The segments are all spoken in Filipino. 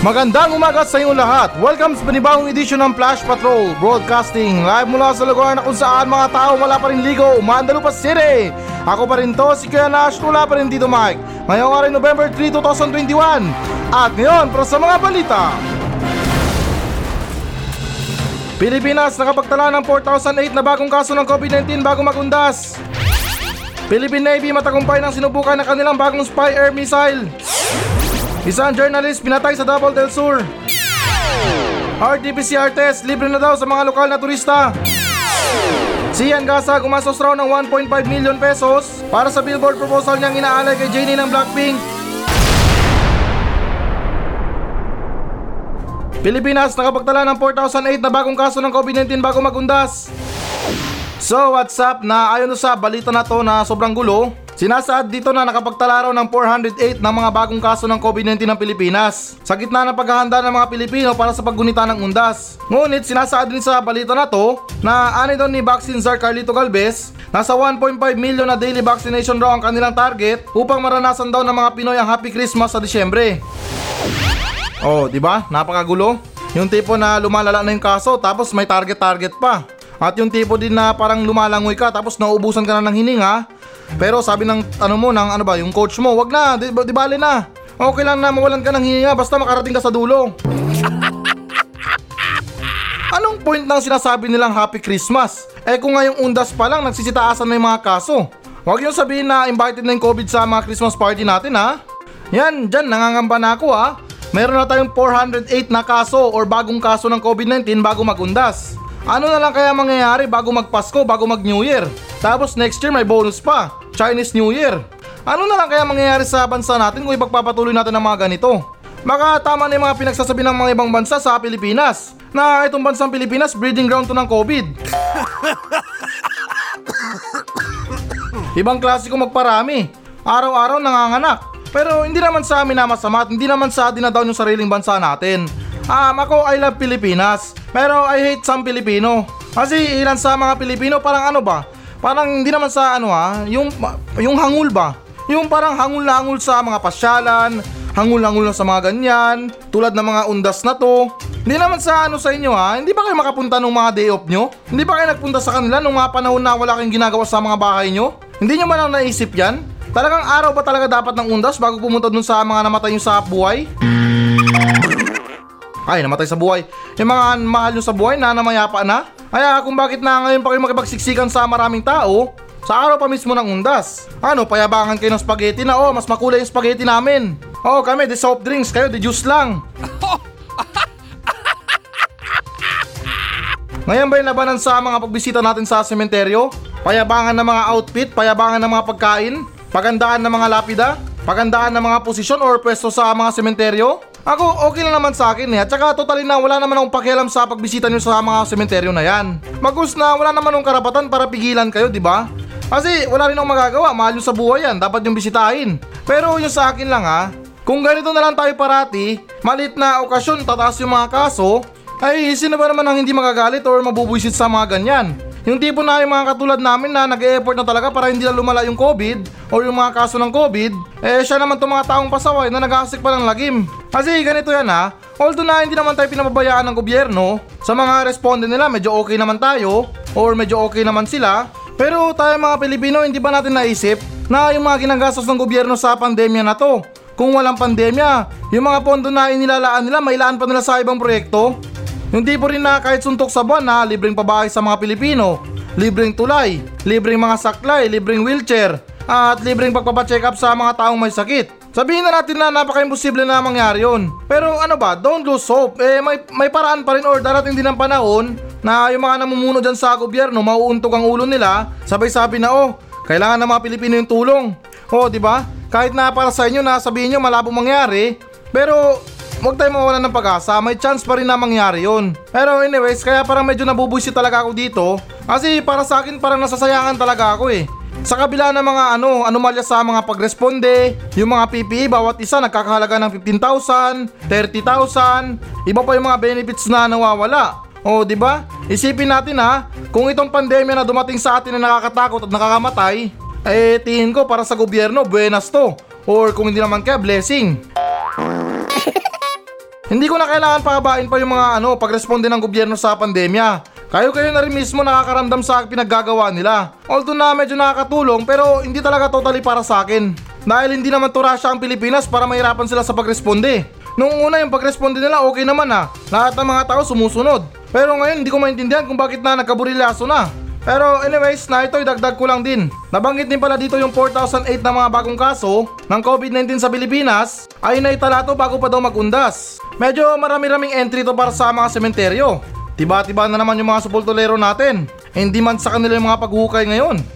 Magandang umaga sa inyong lahat. Welcome sa panibagong edisyon ng Flash Patrol Broadcasting live mula sa lugar na kung saan mga tao wala pa rin ligo, Mandalupa City. Ako pa rin to, si Kuya Nash, wala pa rin dito Mike. Ngayong araw November 3, 2021. At ngayon, para sa mga balita. Pilipinas nakapagtala ng 4,008 na bagong kaso ng COVID-19 bago magundas. Philippine Navy matagumpay ng sinubukan ng kanilang bagong spy air missile. Isang journalist pinatay sa Davao del Sur. RT-PCR test libre na daw sa mga lokal na turista. Si Ian Gasa gumastos raw ng 1.5 million pesos para sa billboard proposal niyang inaalay kay Jennie ng Blackpink. Pilipinas nakapagtala ng 4,008 na bagong kaso ng COVID-19 bago magundas. So what's up na ayon sa balita na to na sobrang gulo, Sinasaad dito na nakapagtala raw ng 408 ng mga bagong kaso ng COVID-19 ng Pilipinas sa gitna ng paghahanda ng mga Pilipino para sa paggunita ng undas. Ngunit sinasaad din sa balita na to na ani doon ni Vaccine Czar Carlito Galvez Nasa 1.5 million na daily vaccination raw ang kanilang target upang maranasan daw ng mga Pinoy ang Happy Christmas sa Disyembre. Oh, di ba? Napakagulo. Yung tipo na lumalala na yung kaso tapos may target-target pa. At yung tipo din na parang lumalangoy ka tapos nauubusan ka na ng hininga pero sabi ng ano mo, ng ano ba, yung coach mo, wag na, di, di bale na. Okay lang na mawalan ka ng hininga basta makarating ka sa dulo. Anong point ng sinasabi nilang Happy Christmas? Eh kung ngayong undas pa lang nagsisitaasan na yung mga kaso. Huwag yung sabihin na invited na yung COVID sa mga Christmas party natin ha. Yan, dyan nangangamba na ako ha. Meron na tayong 408 na kaso or bagong kaso ng COVID-19 bago magundas. Ano na lang kaya mangyayari bago magpasko, bago mag New Year? Tapos next year may bonus pa. Chinese New Year. Ano na lang kaya mangyayari sa bansa natin kung ipagpapatuloy natin ang mga ganito? Baka tama na yung mga pinagsasabi ng mga ibang bansa sa Pilipinas na itong bansang Pilipinas breeding ground to ng COVID. Ibang klase magparami. Araw-araw nanganganak. Pero hindi naman sa amin na masama at hindi naman sa dinadown yung sariling bansa natin. Um, ako I love Pilipinas. Pero I hate some Pilipino. Kasi ilan sa mga Pilipino parang ano ba? Parang hindi naman sa ano ha, yung, yung hangul ba? Yung parang hangul na hangul sa mga pasyalan, hangul-hangul na sa mga ganyan, tulad ng mga undas na to. Hindi naman sa ano sa inyo ha, hindi ba kayo makapunta nung mga day off nyo? Hindi ba kayo nagpunta sa kanila nung mga panahon na wala kayong ginagawa sa mga bahay nyo? Hindi nyo man lang naisip yan? Talagang araw ba talaga dapat ng undas bago pumunta dun sa mga namatay nyo sa buhay? Ay, namatay sa buhay. Yung mga mahal nyo sa buhay na namayapa na? Kaya kung bakit na ngayon pa kayo makipagsiksikan sa maraming tao, sa araw pa mismo ng undas. Ano, payabangan kayo ng spaghetti na oh, mas makulay yung spaghetti namin. Oh, kami, the soft drinks, kayo, the juice lang. Ngayon ba yung labanan sa mga pagbisita natin sa sementeryo? Payabangan ng mga outfit, payabangan ng mga pagkain, pagandaan ng mga lapida, pagandaan ng mga posisyon or pwesto sa mga sementeryo? Ako, okay lang naman sa akin eh. At saka totally na wala naman akong pakialam sa pagbisita nyo sa mga sementeryo na yan. Magus na wala naman akong karapatan para pigilan kayo, di ba? Kasi wala rin akong magagawa, mahal yung sa buhay yan, dapat yung bisitahin. Pero yung sa akin lang ha, kung ganito na lang tayo parati, malit na okasyon tataas yung mga kaso, ay sino ba naman ang hindi magagalit or mabubuisit sa mga ganyan? Yung tipo na yung mga katulad namin na nag-e-effort na talaga para hindi na lumala yung COVID o yung mga kaso ng COVID, eh siya naman itong mga taong pasaway na nag-aasik pa ng lagim. Kasi ganito yan ha, although na hindi naman tayo pinababayaan ng gobyerno, sa mga responde nila medyo okay naman tayo or medyo okay naman sila, pero tayo mga Pilipino hindi ba natin naisip na yung mga ginagastos ng gobyerno sa pandemya na to, kung walang pandemya, yung mga pondo na inilalaan nila, mailaan pa nila sa ibang proyekto, yung tipo rin na kahit suntok sa buwan na libreng pabahay sa mga Pilipino, libreng tulay, libreng mga saklay, libreng wheelchair, at libreng pagpapacheck up sa mga taong may sakit. Sabihin na natin na napaka-imposible na mangyari yun. Pero ano ba, don't lose hope. Eh, may, may paraan pa rin or darating din ang panahon na yung mga namumuno dyan sa gobyerno, mauuntog ang ulo nila, sabay sabi na, oh, kailangan ng mga Pilipino yung tulong. Oh, di ba? Kahit na para sa inyo na sabihin nyo malabo mangyari, pero Huwag tayo mawalan ng pag-asa, may chance pa rin na mangyari yun. Pero anyways, kaya parang medyo nabubuisit talaga ako dito. Kasi para sa akin parang nasasayangan talaga ako eh. Sa kabila ng mga ano, anomalya sa mga pagresponde, yung mga PPE bawat isa nagkakahalaga ng 15,000, 30,000, iba pa yung mga benefits na nawawala. O, di ba? Isipin natin ha, kung itong pandemya na dumating sa atin na nakakatakot at nakakamatay, eh tingin ko para sa gobyerno, buenas to. Or kung hindi naman kaya, blessing. Hindi ko na kailangan pahabain pa yung mga ano, pagresponde ng gobyerno sa pandemya. Kayo-kayo na rin mismo nakakaramdam sa pinaggagawa nila. Although na medyo nakakatulong pero hindi talaga totally para sa akin. Dahil hindi naman to Russia ang Pilipinas para mahirapan sila sa pagresponde. Nung una yung pagresponde nila okay naman ha. Lahat ng mga tao sumusunod. Pero ngayon hindi ko maintindihan kung bakit na nagkaburilyaso na. Pero anyways, na ito idagdag ko lang din. Nabanggit din pala dito yung 4,008 na mga bagong kaso ng COVID-19 sa Pilipinas ay naitala to bago pa daw magundas. Medyo marami-raming entry to para sa mga sementeryo. Tiba-tiba na naman yung mga supultolero natin. Hindi man sa kanila yung mga paghukay ngayon.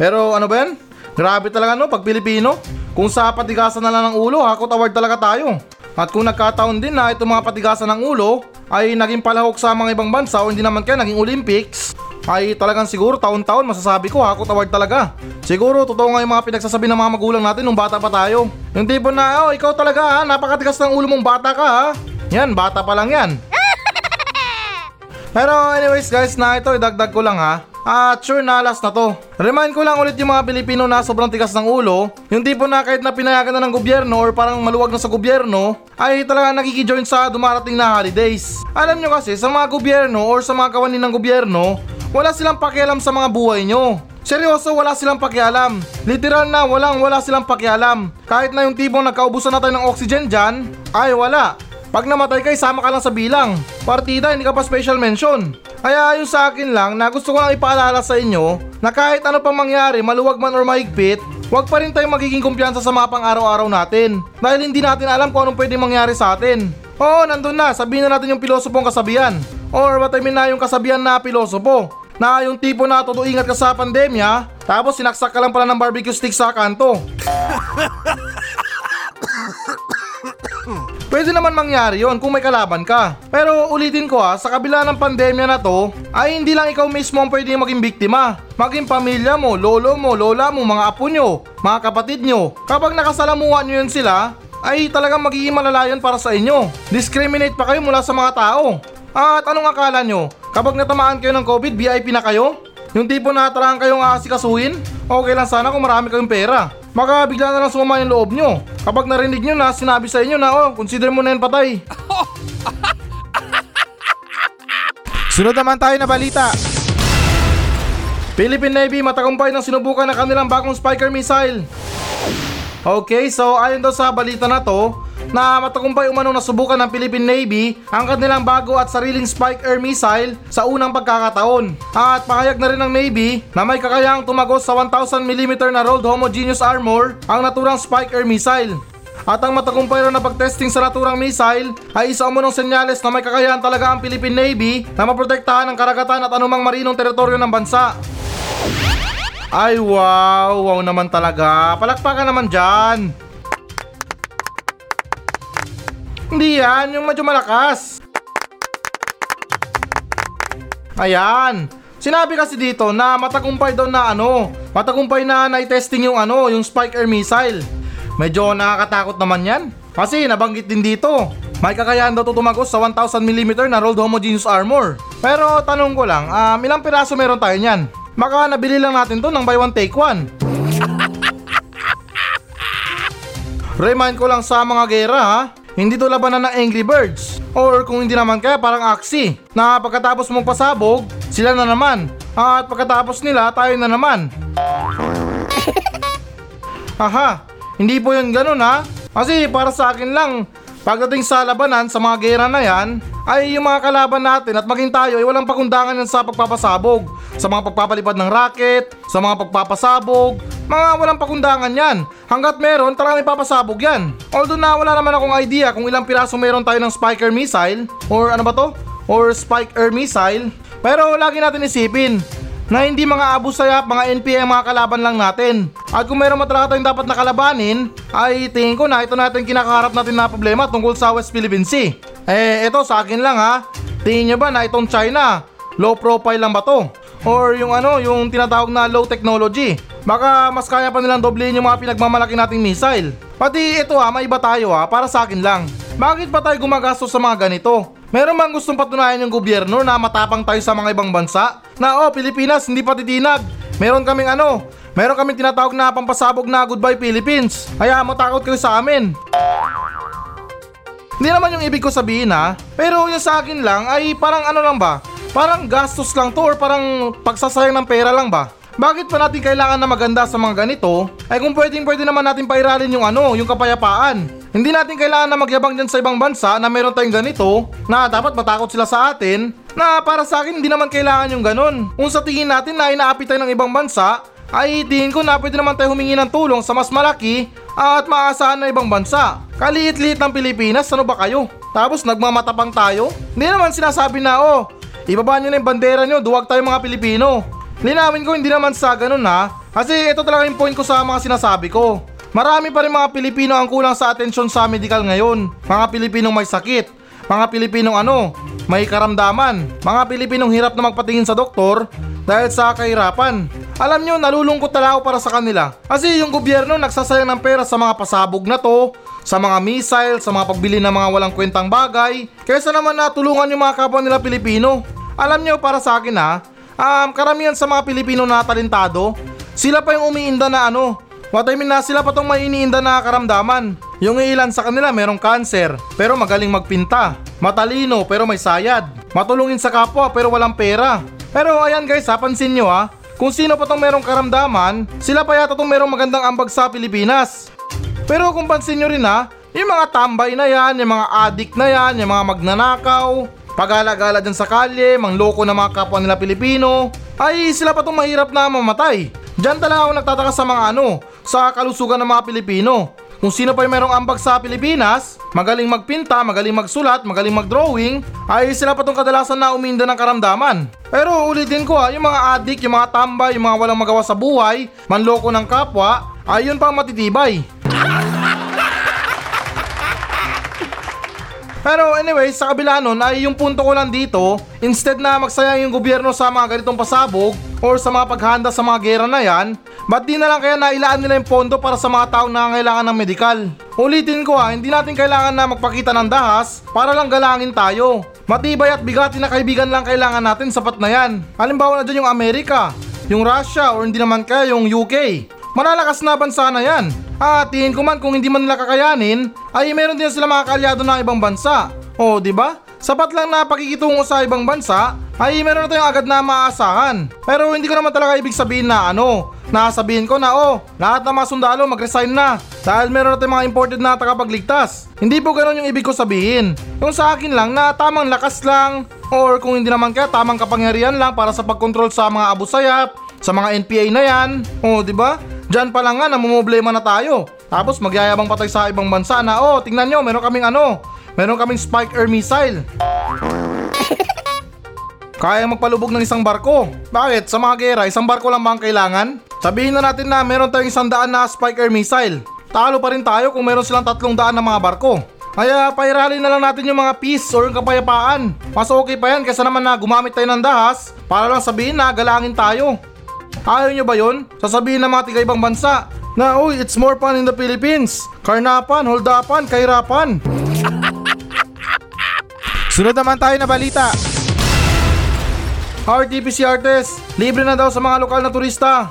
Pero ano ba yan? Grabe talaga no, pag Pilipino. Kung sa patigasan na lang ng ulo, hakot award talaga tayo. At kung nagkataon din na itong mga patigasan ng ulo ay naging palahok sa mga ibang bansa o hindi naman kaya naging Olympics, ay talagang siguro taon-taon masasabi ko hakot award talaga. Siguro totoo nga yung mga pinagsasabi ng mga magulang natin nung bata pa tayo. Yung tipo na, oh ikaw talaga ha, napakatigas ng ulo mong bata ka ha. Yan, bata pa lang yan. Pero anyways guys, na ito idagdag ko lang ha. At sure na last na to. Remind ko lang ulit yung mga Pilipino na sobrang tigas ng ulo. Yung tipo na kahit na pinayagan na ng gobyerno or parang maluwag na sa gobyerno, ay talaga nakikijoin sa dumarating na holidays. Alam nyo kasi, sa mga gobyerno or sa mga kawanin ng gobyerno, wala silang pakialam sa mga buhay nyo. Seryoso, wala silang pakialam. Literal na walang wala silang pakialam. Kahit na yung tipong nagkaubusan na tayo ng oxygen dyan, ay wala. Pag namatay ka, sama ka lang sa bilang. Partida, hindi ka pa special mention. Kaya yung sa akin lang na gusto ko lang ipaalala sa inyo na kahit ano pang mangyari, maluwag man or mahigpit, huwag pa rin tayong magiging kumpiyansa sa mga pang-araw-araw natin. Dahil hindi natin alam kung anong pwede mangyari sa atin. Oo, nandun na, sabihin na natin yung pilosopong kasabihan. Or what I mean na yung kasabihan na pilosopo. Na yung tipo na todo ingat ka sa pandemya, tapos sinaksak ka lang pala ng barbecue stick sa kanto. Pwede naman mangyari yon kung may kalaban ka. Pero ulitin ko ha, sa kabila ng pandemya na to, ay hindi lang ikaw mismo ang pwede maging biktima. Maging pamilya mo, lolo mo, lola mo, mga apo nyo, mga kapatid nyo. Kapag nakasalamuhan nyo yun sila, ay talagang magiging malalayan para sa inyo. Discriminate pa kayo mula sa mga tao. At anong akala nyo? Kapag natamaan kayo ng COVID, VIP na kayo? Yung tipo na tarahan kayong aasikasuhin? Okay lang sana kung marami kayong pera. Baka bigla na lang sumama yung loob nyo. Kapag narinig nyo na, sinabi sa inyo na, oh, consider mo na yan patay. Sunod naman tayo na balita. Philippine Navy matagumpay ng sinubukan ng kanilang bagong Spiker missile. Okay, so ayon daw sa balita na to, na matagumpay umanong nasubukan ng Philippine Navy ang kanilang bago at sariling Spike Air missile sa unang pagkakataon. At pahayag na rin ng Navy na may kakayahang tumagos sa 1000mm na rolled homogeneous armor ang naturang Spike Air missile. At ang matagumpay raw na pagtesting sa naturang missile ay isa umunong senyales na may kakayahan talaga ang Philippine Navy na maprotektahan ang karagatan at anumang marinong teritoryo ng bansa. Ay wow, wow naman talaga. Palakpakan naman dyan. Hindi yan, yung medyo malakas. Ayan. Sinabi kasi dito na matagumpay daw na ano, matagumpay na na-testing yung ano, yung Spike Air Missile. Medyo nakakatakot naman yan. Kasi nabanggit din dito, may kakayahan daw to tumagos sa 1000mm na rolled homogeneous armor. Pero tanong ko lang, um, ilang piraso meron tayo niyan? Baka nabili lang natin to ng buy one take one. Remind ko lang sa mga gera ha, hindi to labanan ng Angry Birds. Or kung hindi naman kaya parang Axie, na pagkatapos mong pasabog, sila na naman. At pagkatapos nila, tayo na naman. Aha, hindi po yun ganun ha. Kasi para sa akin lang, pagdating sa labanan sa mga gera na yan, ay yung mga kalaban natin at maging tayo ay walang pakundangan yan sa pagpapasabog, sa mga pagpapalipad ng racket, sa mga pagpapasabog, mga walang pakundangan yan. Hanggat meron, talagang ipapasabog yan. Although na wala naman akong idea kung ilang piraso meron tayo ng Spiker missile, or ano ba to? Or Spike Air missile. Pero lagi natin isipin, na hindi mga Abu Sayyaf, mga NPA ang mga kalaban lang natin. At kung meron talaga tayong dapat nakalabanin, ay tingin ko na ito natin kinakaharap natin na problema tungkol sa West Philippine Sea. Eh, ito sa akin lang ha. Tingin nyo ba na itong China, low profile lang ba to? Or yung ano, yung tinatawag na low technology. Baka mas kaya pa nilang doblehin yung mga pinagmamalaki nating missile. Pati ito ha, may iba tayo ha, para sa akin lang. Bakit pa tayo gumagastos sa mga ganito? Meron bang gustong patunayan yung gobyerno na matapang tayo sa mga ibang bansa? Na oh, Pilipinas hindi pa titinag. Meron kaming ano, Meron kami tinatawag na pampasabog na Goodbye Philippines. Kaya matakot kayo sa amin. Hindi naman yung ibig ko sabihin ha. Pero yung sa akin lang ay parang ano lang ba? Parang gastos lang to or parang pagsasayang ng pera lang ba? Bakit pa natin kailangan na maganda sa mga ganito? Ay kung pwedeng pwede naman natin pairalin yung ano, yung kapayapaan. Hindi natin kailangan na magyabang dyan sa ibang bansa na meron tayong ganito na dapat matakot sila sa atin na para sa akin hindi naman kailangan yung ganun. Kung sa tingin natin na inaapit tayo ng ibang bansa, ay tingin ko na pwede naman tayo humingi ng tulong sa mas malaki at maaasahan na ibang bansa. Kaliit-liit ng Pilipinas, ano ba kayo? Tapos nagmamatapang tayo? Hindi naman sinasabi na oh, ibaba nyo na yung bandera nyo, duwag tayo mga Pilipino. Linawin ko hindi naman sa ganun ha, kasi ito talaga yung point ko sa mga sinasabi ko. Marami pa rin mga Pilipino ang kulang sa atensyon sa medical ngayon. Mga Pilipinong may sakit, mga Pilipinong ano, may karamdaman, mga Pilipinong hirap na magpatingin sa doktor dahil sa kahirapan. Alam nyo, nalulungkot talaga ako para sa kanila. Kasi yung gobyerno nagsasayang ng pera sa mga pasabog na to, sa mga missile, sa mga pagbili ng mga walang kwentang bagay, kaysa naman natulungan yung mga kapwa nila Pilipino. Alam nyo, para sa akin ha, um, karamihan sa mga Pilipino na talentado, sila pa yung umiinda na ano, What I mean na sila pa tong may iniinda na karamdaman. Yung ilan sa kanila merong cancer, pero magaling magpinta. Matalino, pero may sayad. Matulungin sa kapwa, pero walang pera. Pero ayan guys, ha, pansin nyo ha. Kung sino pa tong merong karamdaman, sila pa yata tong merong magandang ambag sa Pilipinas. Pero kung pansin nyo rin ha, yung mga tambay na yan, yung mga addict na yan, yung mga magnanakaw, pagala-gala dyan sa kalye, mangloko ng mga kapwa nila Pilipino, ay sila pa tong mahirap na mamatay. Diyan talaga ako nagtataka sa mga ano, sa kalusugan ng mga Pilipino. Kung sino pa yung merong ambag sa Pilipinas, magaling magpinta, magaling magsulat, magaling magdrawing, ay sila pa tong kadalasan na uminda ng karamdaman. Pero ulitin ko ha, yung mga addict, yung mga tambay, yung mga walang magawa sa buhay, manloko ng kapwa, ay yun pa ang matitibay. Pero anyway, sa kabila nun ay yung punto ko lang dito, instead na magsayang yung gobyerno sa mga ganitong pasabog or sa mga paghanda sa mga gera na yan, ba't di na lang kaya nailaan nila yung pondo para sa mga taong nangangailangan ng medikal? Ulitin ko ha, hindi natin kailangan na magpakita ng dahas para lang galangin tayo. Matibay at bigati na kaibigan lang kailangan natin, sapat na yan. Halimbawa na dyan yung Amerika, yung Russia or hindi naman kaya yung UK. Malalakas na bansa na yan. At tingin ko man kung hindi man nila kakayanin, ay meron din sila mga kaalyado ng ibang bansa. O, di ba? Sapat lang na pakikitungo sa ibang bansa, ay meron na tayong agad na maaasahan. Pero hindi ko naman talaga ibig sabihin na ano, na sabihin ko na oh, lahat ng mga sundalo mag-resign na dahil meron na tayong mga imported na tagapagligtas. Hindi po ganun yung ibig ko sabihin. Yung sa akin lang na tamang lakas lang or kung hindi naman kaya tamang kapangyarihan lang para sa pagkontrol sa mga abusayap, sa mga NPA na yan. O, di ba? Diyan pa lang nga namumblema na tayo. Tapos magyayabang pa tayo sa ibang bansa na oh, tingnan nyo, meron kaming ano, meron kaming Spike Air Missile. Kaya magpalubog ng isang barko. Bakit? Sa mga gera, isang barko lang ba ang kailangan? Sabihin na natin na meron tayong isang daan na Spike Air Missile. Talo pa rin tayo kung meron silang tatlong daan ng mga barko. Kaya pairali na lang natin yung mga peace or yung kapayapaan. Mas okay pa yan kaysa naman na gumamit tayo ng dahas para lang sabihin na galangin tayo. Ayaw nyo ba yun? Sasabihin ng mga tiga ibang bansa na uy, it's more fun in the Philippines. Karnapan, holdapan, kahirapan. Sunod naman tayo na balita. RT-PCR test, libre na daw sa mga lokal na turista.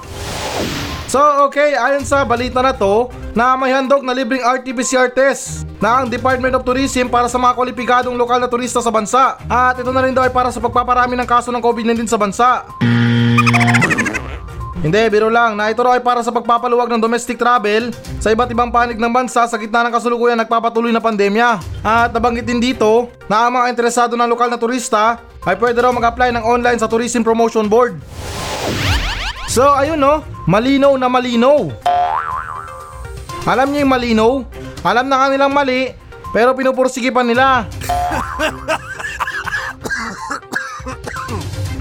So okay, ayon sa balita na to, na may handog na libreng RT-PCR test na ang Department of Tourism para sa mga kwalipikadong lokal na turista sa bansa. At ito na rin daw ay para sa pagpaparami ng kaso ng COVID-19 sa bansa. Hindi, biro lang na ito raw ay para sa pagpapaluwag ng domestic travel sa iba't ibang panig ng bansa sa gitna ng kasalukuyan nagpapatuloy na pandemya. At nabanggit din dito na ang mga interesado ng lokal na turista ay pwede raw mag-apply ng online sa Tourism Promotion Board. So ayun no, malinaw na malinaw. Alam niyo yung malinaw? Alam na kanilang mali, pero pinupursigipan nila.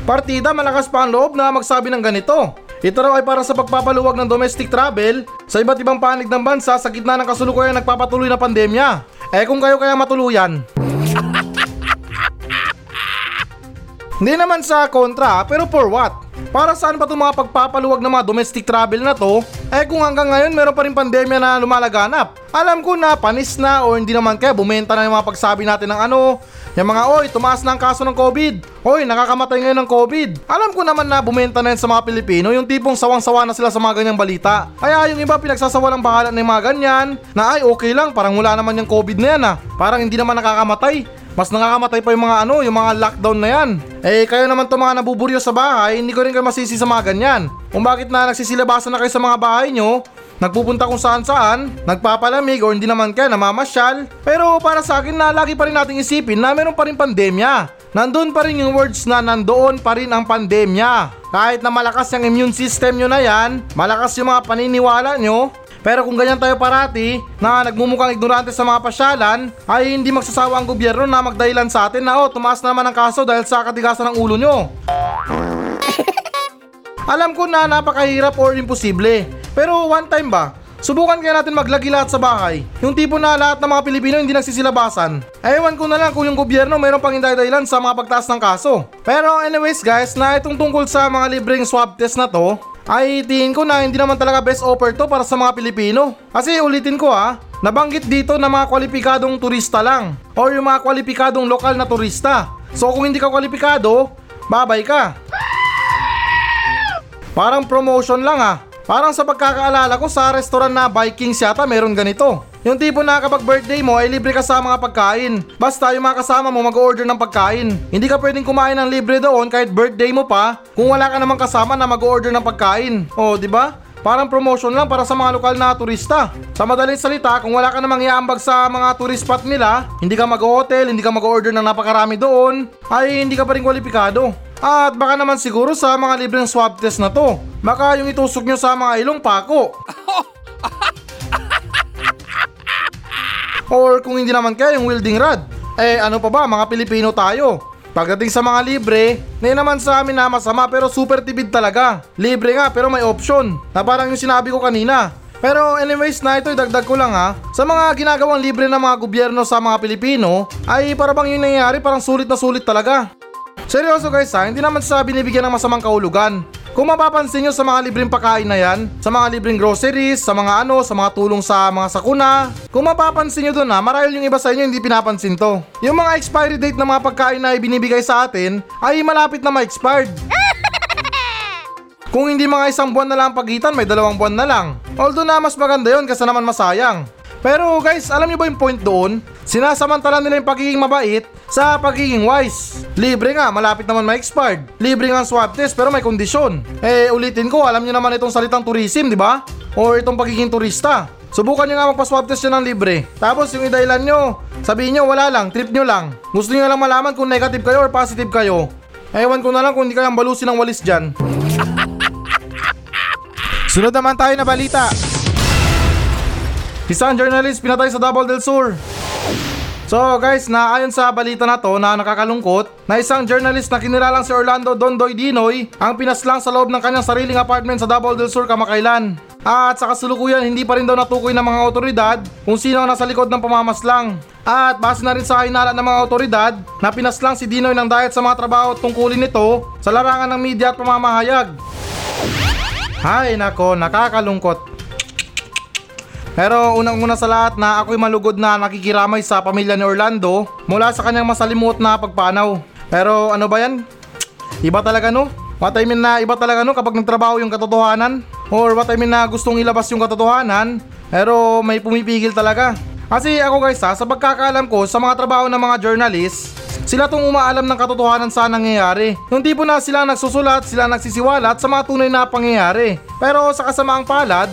Partida malakas pa ang loob na magsabi ng ganito. Ito raw ay para sa pagpapaluwag ng domestic travel sa iba't ibang panig ng bansa sa gitna ng kasulukuyan nagpapatuloy na pandemya. Eh kung kayo kaya matuluyan. Hindi naman sa kontra, pero for what? Para saan pa itong mga pagpapaluwag ng mga domestic travel na to? Eh kung hanggang ngayon meron pa rin pandemya na lumalaganap. Alam ko na panis na o hindi naman kaya bumenta na yung mga pagsabi natin ng ano, yung mga oy, tumaas na ang kaso ng COVID. Oy, nakakamatay ngayon ng COVID. Alam ko naman na bumenta na yan sa mga Pilipino, yung tipong sawang-sawa na sila sa mga ganyang balita. Kaya yung iba pinagsasawalang bahala ng mga ganyan, na ay okay lang, parang wala naman yung COVID na yan ah. Parang hindi naman nakakamatay. Mas nakakamatay pa yung mga ano, yung mga lockdown na yan. Eh, kayo naman to mga nabuburyo sa bahay, hindi ko rin kayo masisi sa mga ganyan. Kung bakit na nagsisilabasan na kayo sa mga bahay nyo, nagpupunta kung saan saan, nagpapalamig o hindi naman kayo namamasyal. Pero para sa akin na lagi pa rin nating isipin na meron pa rin pandemya. Nandun pa rin yung words na nandoon pa rin ang pandemya. Kahit na malakas yung immune system nyo na yan, malakas yung mga paniniwala nyo, pero kung ganyan tayo parati, na nagmumukhang ignorante sa mga pasyalan, ay hindi magsasawa ang gobyerno na magdahilan sa atin na oh, tumaas na naman ang kaso dahil sa katigasan ng ulo nyo. Alam ko na napakahirap or imposible. Pero one time ba, subukan kaya natin maglagi lahat sa bahay. Yung tipo na lahat ng mga Pilipino hindi nagsisilabasan. Ewan ko na lang kung yung gobyerno mayroon pang dahilan sa mga pagtaas ng kaso. Pero anyways guys, na itong tungkol sa mga libreng swab test na to, ay tingin ko na hindi naman talaga best offer to para sa mga Pilipino. Kasi ulitin ko ha, nabanggit dito na mga kwalipikadong turista lang or yung mga kwalipikadong lokal na turista. So kung hindi ka kwalipikado, babay ka. Parang promotion lang ah. Parang sa pagkakaalala ko sa restaurant na Vikings yata meron ganito. Yung tipo na kapag birthday mo ay libre ka sa mga pagkain. Basta yung mga kasama mo mag-order ng pagkain. Hindi ka pwedeng kumain ng libre doon kahit birthday mo pa kung wala ka namang kasama na mag-order ng pagkain. Oh, di ba? Parang promotion lang para sa mga lokal na turista. Sa madaling salita, kung wala ka namang iambag sa mga tourist spot nila, hindi ka mag-hotel, hindi ka mag-order ng napakarami doon, ay hindi ka pa rin kwalipikado. At baka naman siguro sa mga libreng swab test na to, baka yung itusok nyo sa mga ilong pako. Or kung hindi naman kaya yung welding rod. Eh ano pa ba, mga Pilipino tayo. Pagdating sa mga libre, na naman sa amin na masama pero super tibid talaga. Libre nga pero may option, na parang yung sinabi ko kanina. Pero anyways na ito idagdag ko lang ha, sa mga ginagawang libre ng mga gobyerno sa mga Pilipino, ay para bang yung nangyayari parang sulit na sulit talaga. Seryoso guys ha, hindi naman sa binibigyan ng masamang kahulugan. Kung mapapansin nyo sa mga libreng pagkain na yan, sa mga libreng groceries, sa mga ano, sa mga tulong sa mga sakuna, kung mapapansin nyo doon ha, marahil yung iba sa inyo hindi pinapansin to. Yung mga expiry date ng mga pagkain na ibinibigay sa atin, ay malapit na ma-expired. Kung hindi mga isang buwan na lang ang pagitan, may dalawang buwan na lang. Although na mas maganda yon kasi naman masayang. Pero guys, alam niyo ba yung point doon? Sinasamantala nila yung pagiging mabait sa pagiging wise. Libre nga, malapit naman ma-expired. Libre nga ang swab test pero may kondisyon. Eh ulitin ko, alam niyo naman itong salitang tourism, di ba? Or itong pagiging turista. Subukan nyo nga magpa-swab test nyo ng libre. Tapos yung idahilan nyo, sabihin nyo wala lang, trip nyo lang. Gusto nyo lang malaman kung negative kayo or positive kayo. Ewan ko na lang kung hindi kayang balusin ng walis dyan. Sunod naman tayo na balita. Isang journalist pinatay sa Davao del Sur. So guys, naayon sa balita na to na nakakalungkot na isang journalist na kinilalang si Orlando Dondoy Dinoy ang pinaslang sa loob ng kanyang sariling apartment sa Davao del Sur kamakailan. At sa kasulukuyan, hindi pa rin daw natukoy ng mga otoridad kung sino ang nasa likod ng pamamaslang. At base na rin sa hinala ng mga otoridad na pinaslang si Dinoy ng dahil sa mga trabaho at tungkulin nito sa larangan ng media at pamamahayag. Hay nako, nakakalungkot. Pero unang-una sa lahat na ako'y malugod na nakikiramay sa pamilya ni Orlando mula sa kanyang masalimuot na pagpanaw. Pero ano ba yan? Iba talaga no? What I mean na iba talaga no kapag nagtrabaho yung katotohanan? Or what I mean na gustong ilabas yung katotohanan pero may pumipigil talaga. Kasi ako guys ha, sa pagkakaalam ko sa mga trabaho ng mga journalist, sila tong umaalam ng katotohanan sa nangyayari. Yung tipo na sila nagsusulat, sila nagsisiwalat sa mga tunay na pangyayari. Pero sa kasamaang palad,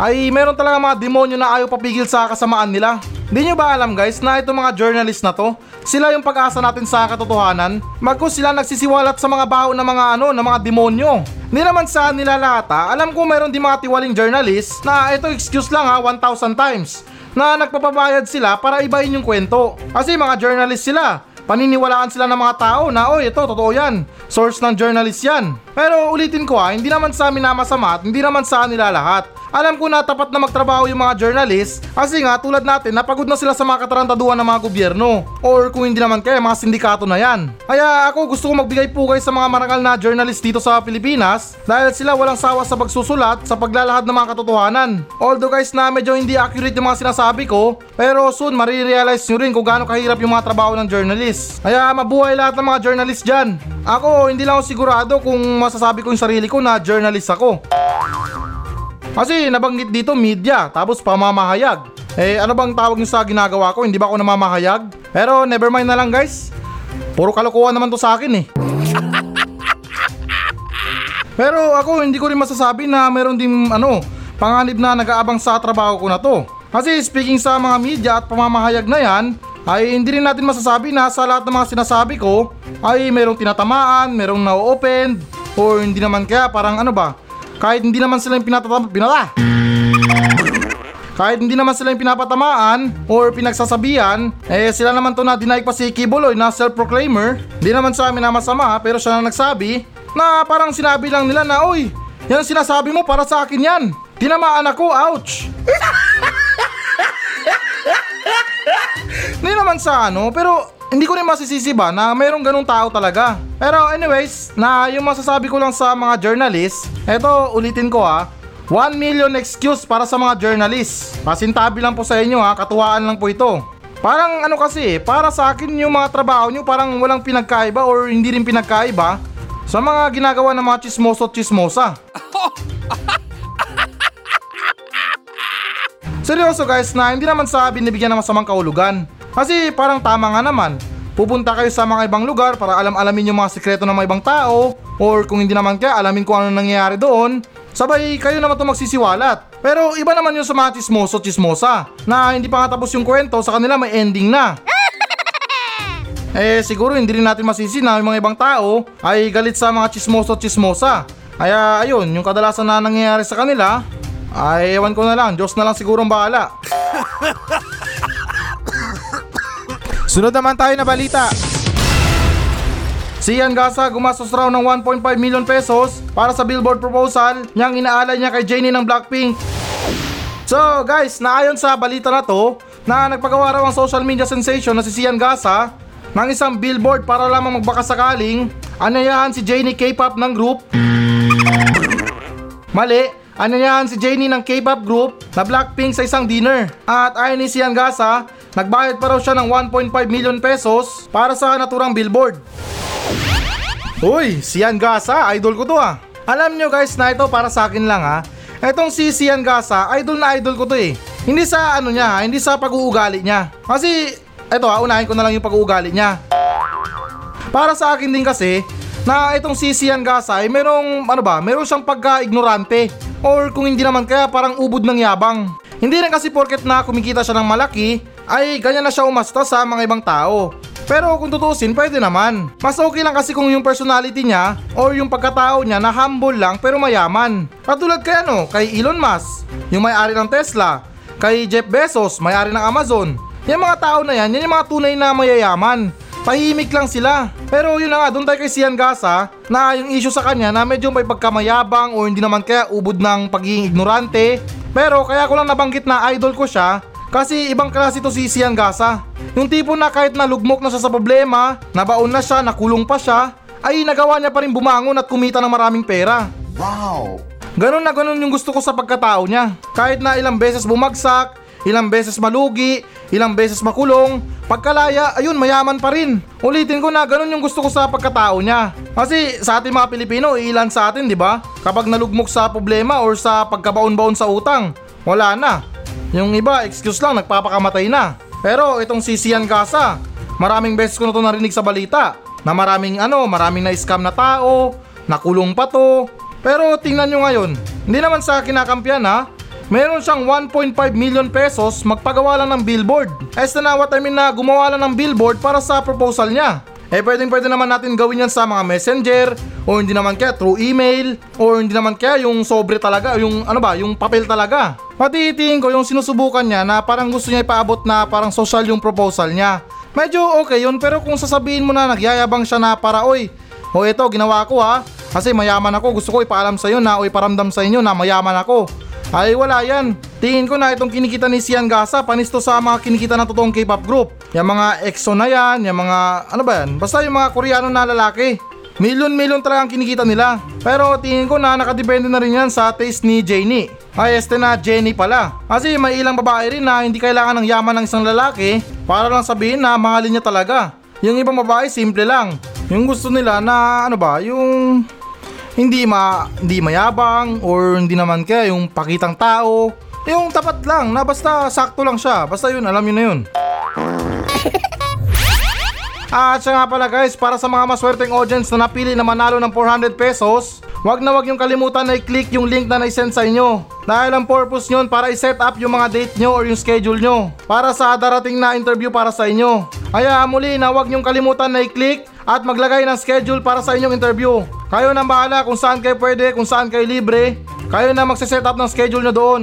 ay meron talaga mga demonyo na ayaw papigil sa kasamaan nila. Hindi nyo ba alam guys na itong mga journalist na to, sila yung pag-asa natin sa katotohanan? Magkos sila nagsisiwalat sa mga baho ng mga ano, ng mga demonyo. Hindi naman sa nila lahat ha, alam ko meron din mga tiwaling journalist na ito excuse lang ha, 1,000 times na nagpapabayad sila para ibahin yung kwento. Kasi mga journalist sila, paniniwalaan sila ng mga tao na oy ito totoo yan, source ng journalist yan. Pero ulitin ko ha, hindi naman sa amin na masama at hindi naman sa nila lahat. Alam ko na tapat na magtrabaho yung mga journalist kasi nga tulad natin napagod na sila sa mga katarantaduhan ng mga gobyerno or kung hindi naman kaya mga sindikato na yan. Kaya ako gusto ko magbigay pugay sa mga marangal na journalist dito sa Pilipinas dahil sila walang sawa sa pagsusulat sa paglalahad ng mga katotohanan. Although guys na medyo hindi accurate yung mga sinasabi ko pero soon marirealize nyo rin kung gaano kahirap yung mga trabaho ng journalist. Kaya mabuhay lahat ng mga journalist dyan. Ako hindi lang ako sigurado kung masasabi ko yung sarili ko na journalist ako. Kasi nabanggit dito media, tapos pamamahayag. Eh ano bang tawag nyo sa ginagawa ko? Hindi ba ako namamahayag? Pero never mind na lang guys. Puro kalokohan naman to sa akin eh. Pero ako hindi ko rin masasabi na meron din ano, panganib na nag-aabang sa trabaho ko na to. Kasi speaking sa mga media at pamamahayag na yan, ay hindi rin natin masasabi na sa lahat ng mga sinasabi ko ay merong tinatamaan, merong na-open, or hindi naman kaya parang ano ba, kahit hindi naman sila yung pinatata- pinata. Kahit hindi naman sila yung pinapatamaan or pinagsasabihan, eh sila naman to na deny pa si Kibuloy na self-proclaimer. Di naman sa amin na masama pero siya na nagsabi na parang sinabi lang nila na, Uy, yan sinasabi mo para sa akin yan. Tinamaan ako, ouch. Hindi naman sa ano, pero hindi ko rin masisisi ba na mayroong ganung tao talaga. Pero anyways, na yung masasabi ko lang sa mga journalist, eto ulitin ko ha, 1 million excuse para sa mga journalist. Pasintabi lang po sa inyo ha, katuwaan lang po ito. Parang ano kasi, para sa akin yung mga trabaho nyo parang walang pinagkaiba or hindi rin pinagkaiba sa mga ginagawa ng mga chismoso at chismosa. Seryoso guys na hindi naman sa binibigyan ng masamang kahulugan. Kasi parang tama nga naman. Pupunta kayo sa mga ibang lugar para alam-alamin yung mga sikreto ng mga ibang tao or kung hindi naman kaya alamin kung ano nangyayari doon. Sabay kayo naman ito magsisiwalat. Pero iba naman yung sa mga chismoso chismosa na hindi pa nga tapos yung kwento sa kanila may ending na. Eh siguro hindi rin natin masisi na yung mga ibang tao ay galit sa mga chismoso chismosa. Kaya ayun, yung kadalasan na nangyayari sa kanila ay ewan ko na lang, Diyos na lang siguro ang bahala. Sunod naman tayo na balita. Si Ian Gasa gumastos raw ng 1.5 million pesos para sa billboard proposal niyang inaalay niya kay Jennie ng Blackpink. So guys, naayon sa balita na to na nagpagawa raw ang social media sensation na si Sian Gasa ng isang billboard para lamang magbakasakaling anayahan si Jennie K-pop ng group. Mali, anayahan si Jennie ng K-pop group na Blackpink sa isang dinner. At ayon ni Sian Gasa, nagbayad pa raw siya ng 1.5 million pesos para sa naturang billboard. Uy, Sian Gasa, idol ko to ah. Alam nyo guys na ito para sa akin lang ha. Etong si Sian Gasa, idol na idol ko to eh. Hindi sa ano niya, ha, hindi sa pag-uugali niya. Kasi, eto ha, unahin ko na lang yung pag-uugali niya. Para sa akin din kasi, na itong si Sian Gasa ay merong, ano ba, meron siyang pagka-ignorante. Or kung hindi naman kaya parang ubod ng yabang. Hindi rin kasi porket na kumikita siya ng malaki, ay ganyan na siya umasta sa mga ibang tao. Pero kung tutusin, pwede naman. Mas okay lang kasi kung yung personality niya or yung pagkatao niya na humble lang pero mayaman. Katulad kay ano, kay Elon Musk, yung may-ari ng Tesla, kay Jeff Bezos, may-ari ng Amazon. Yung mga tao na yan, yan yung mga tunay na mayayaman. Tahimik lang sila. Pero yun na nga, doon tayo kay Sian Gasa na yung issue sa kanya na medyo may pagkamayabang o hindi naman kaya ubod ng pagiging ignorante. Pero kaya ko lang nabanggit na idol ko siya kasi ibang klase to si Sian Gasa. Yung tipo na kahit nalugmok na siya sa problema, nabaon na siya, nakulong pa siya, ay nagawa niya pa rin bumangon at kumita ng maraming pera. Wow! Ganon na ganon yung gusto ko sa pagkatao niya. Kahit na ilang beses bumagsak, ilang beses malugi, ilang beses makulong, pagkalaya, ayun, mayaman pa rin. Ulitin ko na ganon yung gusto ko sa pagkatao niya. Kasi sa ating mga Pilipino, ilan sa atin, di ba? Kapag nalugmok sa problema or sa pagkabaon-baon sa utang, wala na. Yung iba, excuse lang, nagpapakamatay na. Pero itong si Sian Gasa, maraming beses ko na to narinig sa balita na maraming ano, maraming na-scam na tao, nakulong pa to. Pero tingnan nyo ngayon, hindi naman sa kinakampiyan ha, meron siyang 1.5 million pesos magpagawa lang ng billboard. As na what I mean na gumawa lang ng billboard para sa proposal niya. Eh pwedeng pwede naman natin gawin yan sa mga messenger o hindi naman kaya through email o hindi naman kaya yung sobre talaga yung ano ba yung papel talaga. Pati tingin ko yung sinusubukan niya na parang gusto niya ipaabot na parang social yung proposal niya. Medyo okay yun pero kung sasabihin mo na nagyayabang siya na para oy o ito ginawa ko ha kasi mayaman ako gusto ko ipaalam sa iyo na o iparamdam sa inyo na mayaman ako. Ay wala yan. Tingin ko na itong kinikita ni Sian Gasa panisto sa mga kinikita ng totoong K-pop group. Yung mga EXO na yan, yung mga ano ba yan? Basta yung mga Koreano na lalaki. Milyon-milyon talaga ang kinikita nila. Pero tingin ko na nakadepende na rin yan sa taste ni Jenny. Ay este na Jenny pala. Kasi may ilang babae rin na hindi kailangan ng yaman ng isang lalaki para lang sabihin na mahalin niya talaga. Yung ibang babae simple lang. Yung gusto nila na ano ba, yung hindi ma hindi mayabang or hindi naman kaya yung pakitang tao. Yung tapat lang na basta sakto lang siya. Basta yun, alam yun na yun. At siya nga pala guys, para sa mga maswerteng audience na napili na manalo ng 400 pesos, wag na wag yung kalimutan na i-click yung link na na-send sa inyo. Dahil ang purpose nyon para i-set up yung mga date nyo or yung schedule nyo para sa darating na interview para sa inyo. Kaya muli na wag nyong kalimutan na i-click at maglagay ng schedule para sa inyong interview. Kayo na bahala kung saan kayo pwede, kung saan kayo libre. Kayo na magse-set up ng schedule nyo doon.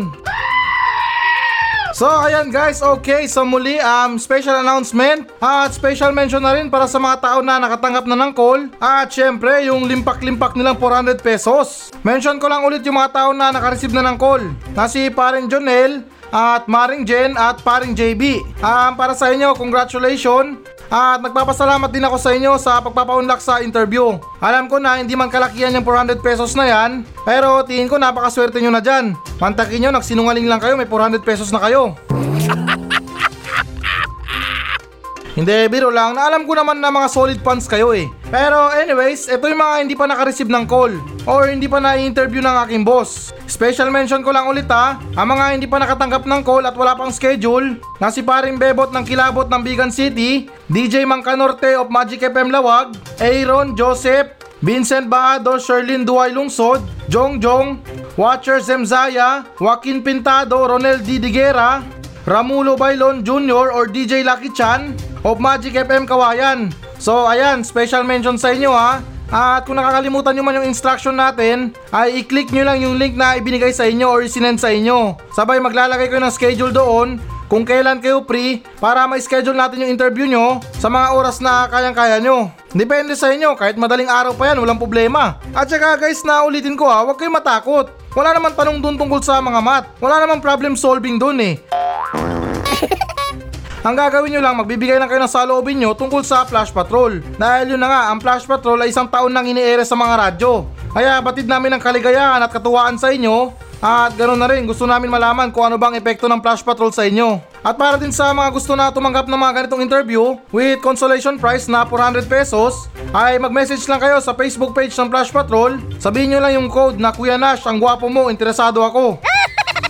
So ayan guys, okay, so muli um, special announcement at special mention na rin para sa mga tao na nakatanggap na ng call at syempre yung limpak-limpak nilang 400 pesos. Mention ko lang ulit yung mga tao na nakareceive na ng call na si Paring Jonel at Maring Jen at Paring JB. Um, para sa inyo, congratulations at nagpapasalamat din ako sa inyo sa pagpapaunlak sa interview. Alam ko na hindi man kalakihan yung 400 pesos na yan, pero tingin ko napakaswerte nyo na dyan. Mantakin nyo, nagsinungaling lang kayo, may 400 pesos na kayo. Hindi, biro lang. Na alam ko naman na mga solid fans kayo eh. Pero anyways, ito yung mga hindi pa nakareceive ng call or hindi pa na-interview ng aking boss. Special mention ko lang ulit ha, ang mga hindi pa nakatanggap ng call at wala pang schedule, na si paring Bebot ng Kilabot ng Bigan City, DJ Mangkanorte of Magic FM Lawag, Aaron Joseph, Vincent Baado, Sherlyn Duay Lungsod, Jong Jong, Watcher Zemzaya, Joaquin Pintado, Ronel D. Diguera, Ramulo Bailon Jr. or DJ Lucky Chan of Magic FM Kawayan. So ayan, special mention sa inyo ha. At kung nakakalimutan nyo man yung instruction natin, ay i-click nyo lang yung link na ibinigay sa inyo or sinend sa inyo. Sabay maglalagay kayo ng schedule doon kung kailan kayo free para ma-schedule natin yung interview nyo sa mga oras na kayang-kaya nyo. Depende sa inyo, kahit madaling araw pa yan, walang problema. At saka guys, na ulitin ko ha, huwag kayong matakot. Wala naman tanong dun tungkol sa mga mat. Wala naman problem solving dun eh. Ang gagawin nyo lang, magbibigay lang kayo ng saloobin nyo tungkol sa Flash Patrol. Dahil yun na nga, ang Flash Patrol ay isang taon nang iniere sa mga radyo. Kaya batid namin ang kaligayahan at katuwaan sa inyo. At ganoon na rin, gusto namin malaman kung ano bang epekto ng Flash Patrol sa inyo. At para din sa mga gusto na tumanggap ng mga ganitong interview with consolation price na 400 pesos, ay mag-message lang kayo sa Facebook page ng Flash Patrol. Sabihin nyo lang yung code na Kuya Nash, ang gwapo mo, interesado ako.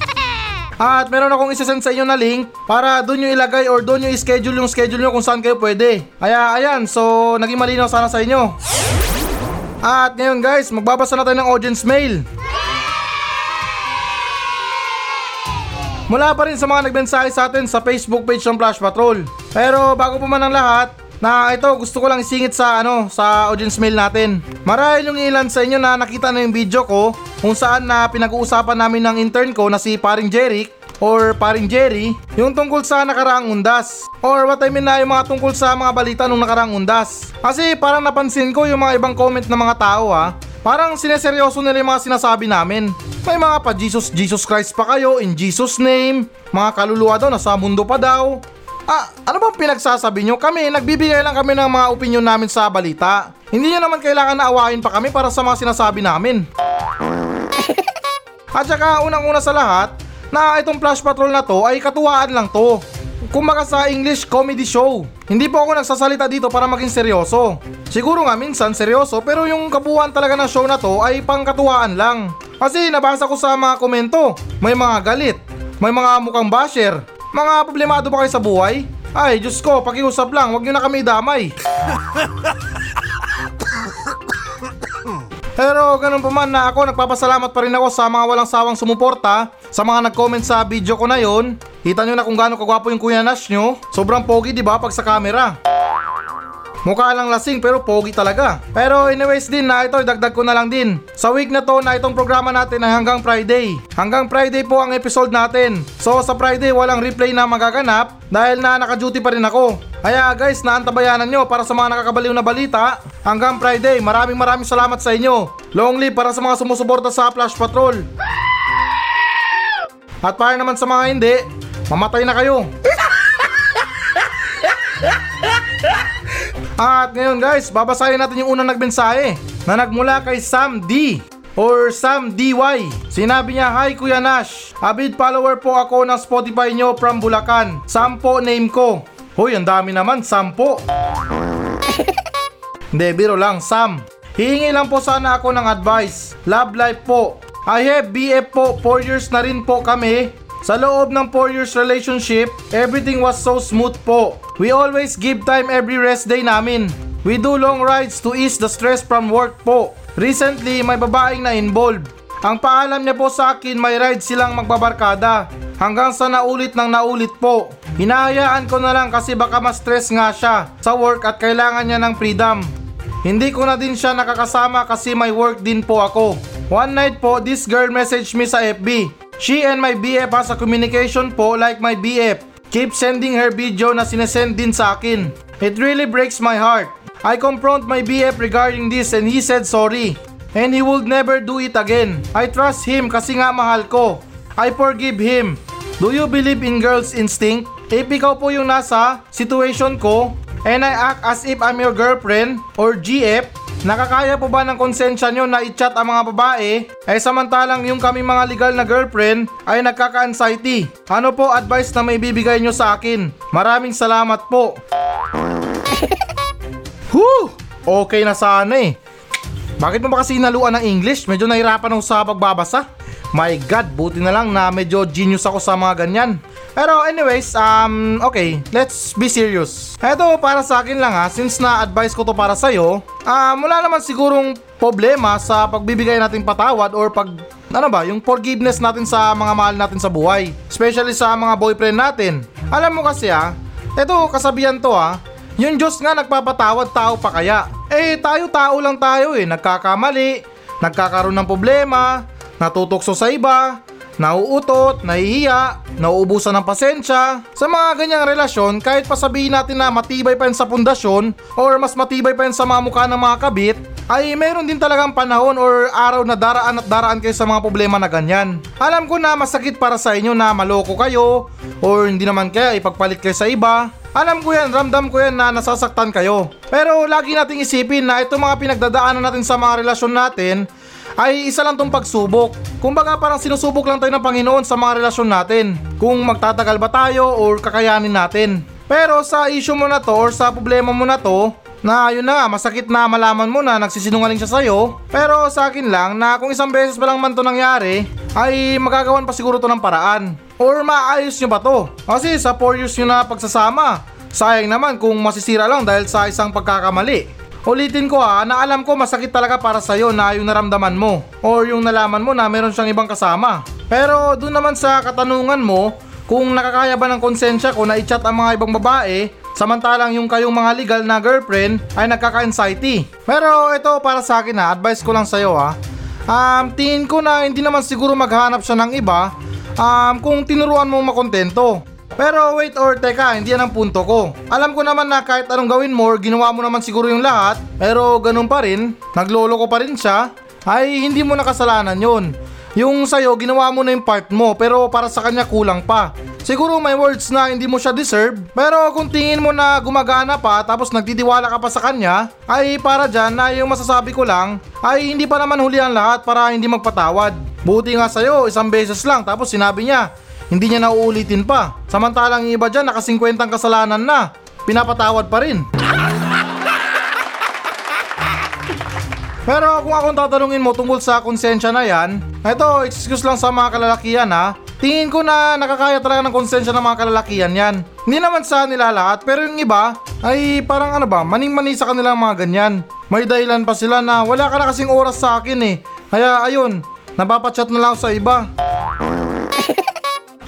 At meron akong isasend sa inyo na link para doon nyo ilagay or doon nyo i-schedule yung schedule nyo kung saan kayo pwede. Kaya ayan, so naging malinaw sana sa inyo. At ngayon guys, magbabasa na tayo ng audience mail. Mula pa rin sa mga nagmensahe sa atin sa Facebook page ng Flash Patrol. Pero bago pa man ang lahat, na ito gusto ko lang isingit sa ano sa audience mail natin. Marahil yung ilan sa inyo na nakita na yung video ko kung saan na pinag-uusapan namin ng intern ko na si Paring Jeric or Paring Jerry yung tungkol sa nakaraang undas. Or what I mean na yung mga tungkol sa mga balita nung nakaraang undas. Kasi parang napansin ko yung mga ibang comment ng mga tao ha. Parang sineseryoso nila yung mga sinasabi namin. May mga pa Jesus, Jesus Christ pa kayo, in Jesus name. Mga kaluluwa daw, nasa mundo pa daw. Ah, ano bang pinagsasabi nyo? Kami, nagbibigay lang kami ng mga opinion namin sa balita. Hindi nyo naman kailangan na awayin pa kami para sa mga sinasabi namin. At saka unang-una sa lahat, na itong Flash Patrol na to ay katuwaan lang to. Kumbaga sa English comedy show. Hindi po ako nagsasalita dito para maging seryoso. Siguro nga minsan seryoso pero yung kabuuan talaga ng show na to ay pangkatuwaan lang. Kasi nabasa ko sa mga komento, may mga galit, may mga mukhang basher, mga problemado ba kayo sa buhay? Ay, Diyos ko, pakiusap lang, wag nyo na kami damay. Pero ganun pa man na ako nagpapasalamat pa rin ako sa mga walang sawang sumuporta sa mga nag-comment sa video ko na yon. Kita nyo na kung gaano kagwapo yung Kuya Nash nyo. Sobrang pogi 'di ba pag sa camera. Mukha lang lasing pero pogi talaga. Pero anyways din na ito dagdag ko na lang din. Sa week na to na itong programa natin ay hanggang Friday. Hanggang Friday po ang episode natin. So sa Friday walang replay na magaganap dahil na naka-duty pa rin ako. Kaya guys, naantabayanan nyo para sa mga nakakabaliw na balita. Hanggang Friday, maraming maraming salamat sa inyo. Long live para sa mga sumusuporta sa Flash Patrol. At para naman sa mga hindi, mamatay na kayo. At ngayon guys, babasahin natin yung unang nagmensahe na nagmula kay Sam D or Sam DY. Sinabi niya, Hi Kuya Nash, avid follower po ako ng Spotify nyo from Bulacan. Sam po name ko. Hoy, ang dami naman, Sam po. Hindi, biro lang, Sam. Hihingi lang po sana ako ng advice. Love life po. I have BF po, 4 years na rin po kami. Sa loob ng 4 years relationship, everything was so smooth po. We always give time every rest day namin. We do long rides to ease the stress from work po. Recently, may babaeng na involved. Ang paalam niya po sa akin may ride silang magbabarkada. Hanggang sa naulit ng naulit po. Hinahayaan ko na lang kasi baka ma-stress nga siya sa work at kailangan niya ng freedom. Hindi ko na din siya nakakasama kasi may work din po ako. One night po, this girl messaged me sa FB. She and my BF has a communication po like my BF. Keep sending her video na sinesend din sa akin. It really breaks my heart. I confront my BF regarding this and he said sorry. And he would never do it again. I trust him kasi nga mahal ko. I forgive him. Do you believe in girls' instinct? If ikaw po yung nasa situation ko and I act as if I'm your girlfriend or GF, nakakaya po ba ng konsensya nyo na i-chat ang mga babae eh samantalang yung kami mga legal na girlfriend ay nagkaka-anxiety? Ano po advice na may bibigay nyo sa akin? Maraming salamat po. Whew! Okay na sana eh. Bakit mo ba kasi naluan ng English? Medyo nahirapan ako sa pagbabasa. My God, buti na lang na medyo genius ako sa mga ganyan. Pero anyways, um, okay, let's be serious. Eto para sa akin lang ha, since na-advise ko to para sa'yo, um, wala naman sigurong problema sa pagbibigay nating patawad or pag, ano ba, yung forgiveness natin sa mga mahal natin sa buhay. Especially sa mga boyfriend natin. Alam mo kasi ha, eto kasabihan to ha, yung Diyos nga nagpapatawad tao pa kaya. Eh tayo tao lang tayo eh, nagkakamali, nagkakaroon ng problema, natutokso sa iba, nauutot, nahihiya, nauubusan ng pasensya. Sa mga ganyang relasyon, kahit pa sabihin natin na matibay pa yan sa pundasyon or mas matibay pa yan sa mga mukha ng mga kabit, ay meron din talagang panahon or araw na daraan at daraan kayo sa mga problema na ganyan. Alam ko na masakit para sa inyo na maloko kayo or hindi naman kaya ipagpalit kayo sa iba. Alam ko yan, ramdam ko yan na nasasaktan kayo. Pero lagi nating isipin na itong mga pinagdadaanan natin sa mga relasyon natin ay isa lang tong pagsubok. Kumbaga parang sinusubok lang tayo ng Panginoon sa mga relasyon natin. Kung magtatagal ba tayo or kakayanin natin. Pero sa issue mo na to or sa problema mo na to, na yun na nga, masakit na malaman mo na nagsisinungaling siya sa'yo. Pero sa akin lang na kung isang beses pa lang man to nangyari, ay magagawan pa siguro to ng paraan. Or maayos nyo ba to? Kasi sa 4 years nyo na pagsasama, sayang naman kung masisira lang dahil sa isang pagkakamali. Ulitin ko ha, na alam ko masakit talaga para sa'yo na yung naramdaman mo or yung nalaman mo na meron siyang ibang kasama. Pero doon naman sa katanungan mo, kung nakakaya ba ng konsensya ko na i-chat ang mga ibang babae, samantalang yung kayong mga legal na girlfriend ay nagkaka-anxiety. Pero ito para sa akin ha, advice ko lang sa'yo ha. Um, tingin ko na hindi naman siguro maghanap siya ng iba um, kung tinuruan mo makontento. Pero wait or teka, hindi yan ang punto ko. Alam ko naman na kahit anong gawin mo, ginawa mo naman siguro yung lahat, pero ganun pa rin, naglolo ko pa rin siya, ay hindi mo nakasalanan yun. Yung sa'yo, ginawa mo na yung part mo, pero para sa kanya kulang pa. Siguro may words na hindi mo siya deserve, pero kung tingin mo na gumagana pa tapos nagtitiwala ka pa sa kanya, ay para dyan na yung masasabi ko lang, ay hindi pa naman huli ang lahat para hindi magpatawad. Buti nga sa'yo, isang beses lang tapos sinabi niya, hindi niya nauulitin pa. Samantalang iba dyan, naka 50 kasalanan na. Pinapatawad pa rin. Pero kung akong tatanungin mo tungkol sa konsensya na yan, ito, excuse lang sa mga kalalakihan ha. Tingin ko na nakakaya talaga ng konsensya ng mga kalalakihan yan. Hindi naman sa nila lahat, pero yung iba ay parang ano ba, maning-mani sa kanilang mga ganyan. May dahilan pa sila na wala ka na kasing oras sa akin eh. Kaya ayun, napapachat na lang sa iba.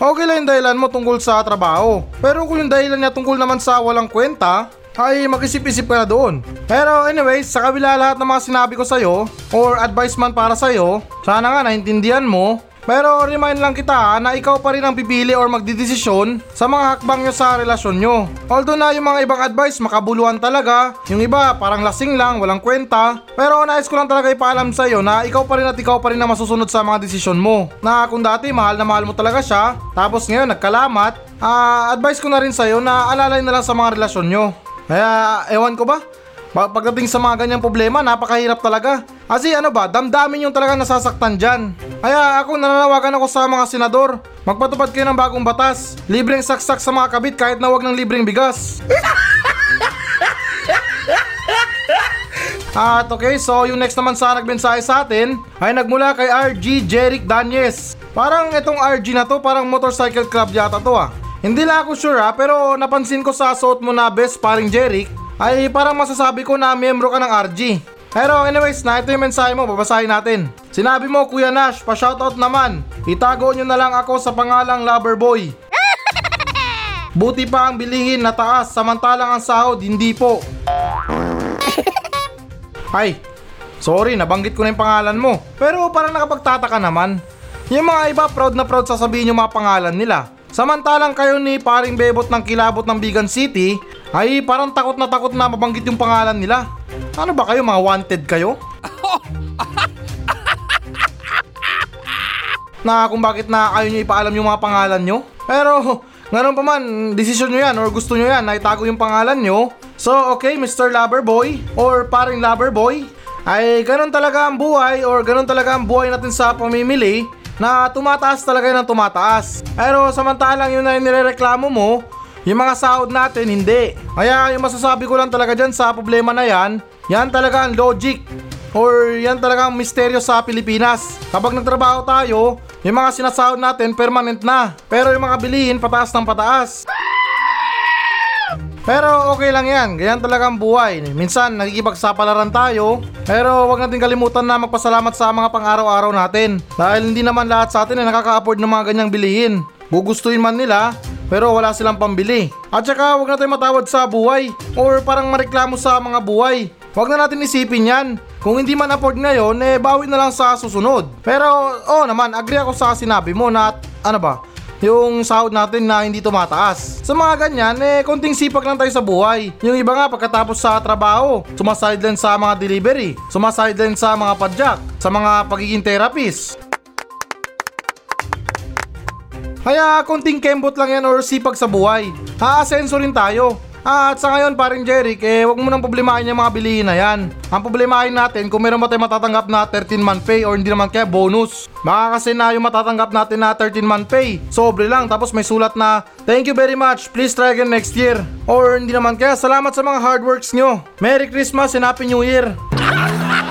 Okay lang yung dahilan mo tungkol sa trabaho. Pero kung yung dahilan niya tungkol naman sa walang kwenta, ay mag-isip-isip ka na doon. Pero anyways, sa kabila lahat ng mga sinabi ko sa'yo, or advice man para sa'yo, sana nga naintindihan mo, Pero remind lang kita na ikaw pa rin ang pipili or magdidesisyon sa mga hakbang nyo sa relasyon nyo. Although na yung mga ibang advice makabuluhan talaga, yung iba parang lasing lang, walang kwenta. Pero nais ko lang talaga ipaalam sa iyo na ikaw pa rin at ikaw pa rin ang masusunod sa mga desisyon mo. Na kung dati mahal na mahal mo talaga siya, tapos ngayon nagkalamat, ah advice ko na rin sa iyo na alalay na lang sa mga relasyon nyo. Kaya ewan ko ba, Pagdating sa mga ganyang problema, napakahirap talaga. Kasi ano ba, damdamin yung talaga nasasaktan dyan. Kaya ako nananawagan ako sa mga senador. Magpatupad kayo ng bagong batas. Libreng saksak sa mga kabit kahit na wag ng libreng bigas. At okay, so yung next naman sa nagmensahe sa atin ay nagmula kay RG Jeric Danyes. Parang itong RG na to, parang motorcycle club yata to ah. Hindi lang ako sure ha, pero napansin ko sa suot mo na best paring Jeric, ay parang masasabi ko na miyembro ka ng RG. Pero anyways na, ito yung mensahe mo, babasahin natin. Sinabi mo Kuya Nash, pa-shoutout naman. Itago nyo na lang ako sa pangalang Loverboy. Buti pa ang bilihin na taas, samantalang ang sahod hindi po. Ay, sorry, nabanggit ko na yung pangalan mo. Pero parang nakapagtataka naman. Yung mga iba proud na proud sasabihin yung mga pangalan nila. Samantalang kayo ni paring bebot ng kilabot ng Bigan City, ay parang takot na takot na mabanggit yung pangalan nila. Ano ba kayo, mga wanted kayo? na kung bakit na ayaw nyo ipaalam yung mga pangalan nyo. Pero, ngayon pa man, desisyon nyo yan or gusto nyo yan na itago yung pangalan nyo. So, okay, Mr. Loverboy or paring Loverboy, ay ganun talaga ang buhay or ganun talaga ang buhay natin sa pamimili na tumataas talaga ng tumataas. Pero samantalang yun na yung nirereklamo mo, yung mga sahod natin, hindi. Kaya yung masasabi ko lang talaga dyan sa problema na yan, yan talaga ang logic. Or yan talaga ang misteryo sa Pilipinas. Kapag nagtrabaho tayo, yung mga sinasahod natin permanent na. Pero yung mga bilihin pataas ng pataas. Pero okay lang yan, ganyan talaga ang buhay. Minsan nakikipagsapalaran tayo, pero wag natin kalimutan na magpasalamat sa mga pang-araw-araw natin. Dahil hindi naman lahat sa atin ay nakaka-afford ng mga ganyang bilihin. Gugustuhin man nila, pero wala silang pambili. At saka wag natin matawad sa buhay, or parang mareklamo sa mga buhay. Wag na natin isipin yan. Kung hindi man afford ngayon, eh bawi na lang sa susunod. Pero, oh naman, agree ako sa sinabi mo na, ano ba, yung sahod natin na hindi tumataas. Sa mga ganyan, eh, konting sipag lang tayo sa buhay. Yung iba nga, pagkatapos sa trabaho, sumaside sa mga delivery, sumaside sa mga padyak, sa mga pagiging therapist. Kaya konting kembot lang yan or sipag sa buhay. Aasenso rin tayo. At sa ngayon paring Jeric, eh wag mo nang problemahin yung mga bilihin na yan. Ang problemahin natin kung meron ba tayo matatanggap na 13 month pay or hindi naman kaya bonus. Baka kasi na yung matatanggap natin na 13 month pay, sobre lang tapos may sulat na Thank you very much, please try again next year. Or hindi naman kaya salamat sa mga hard works nyo. Merry Christmas and Happy New Year.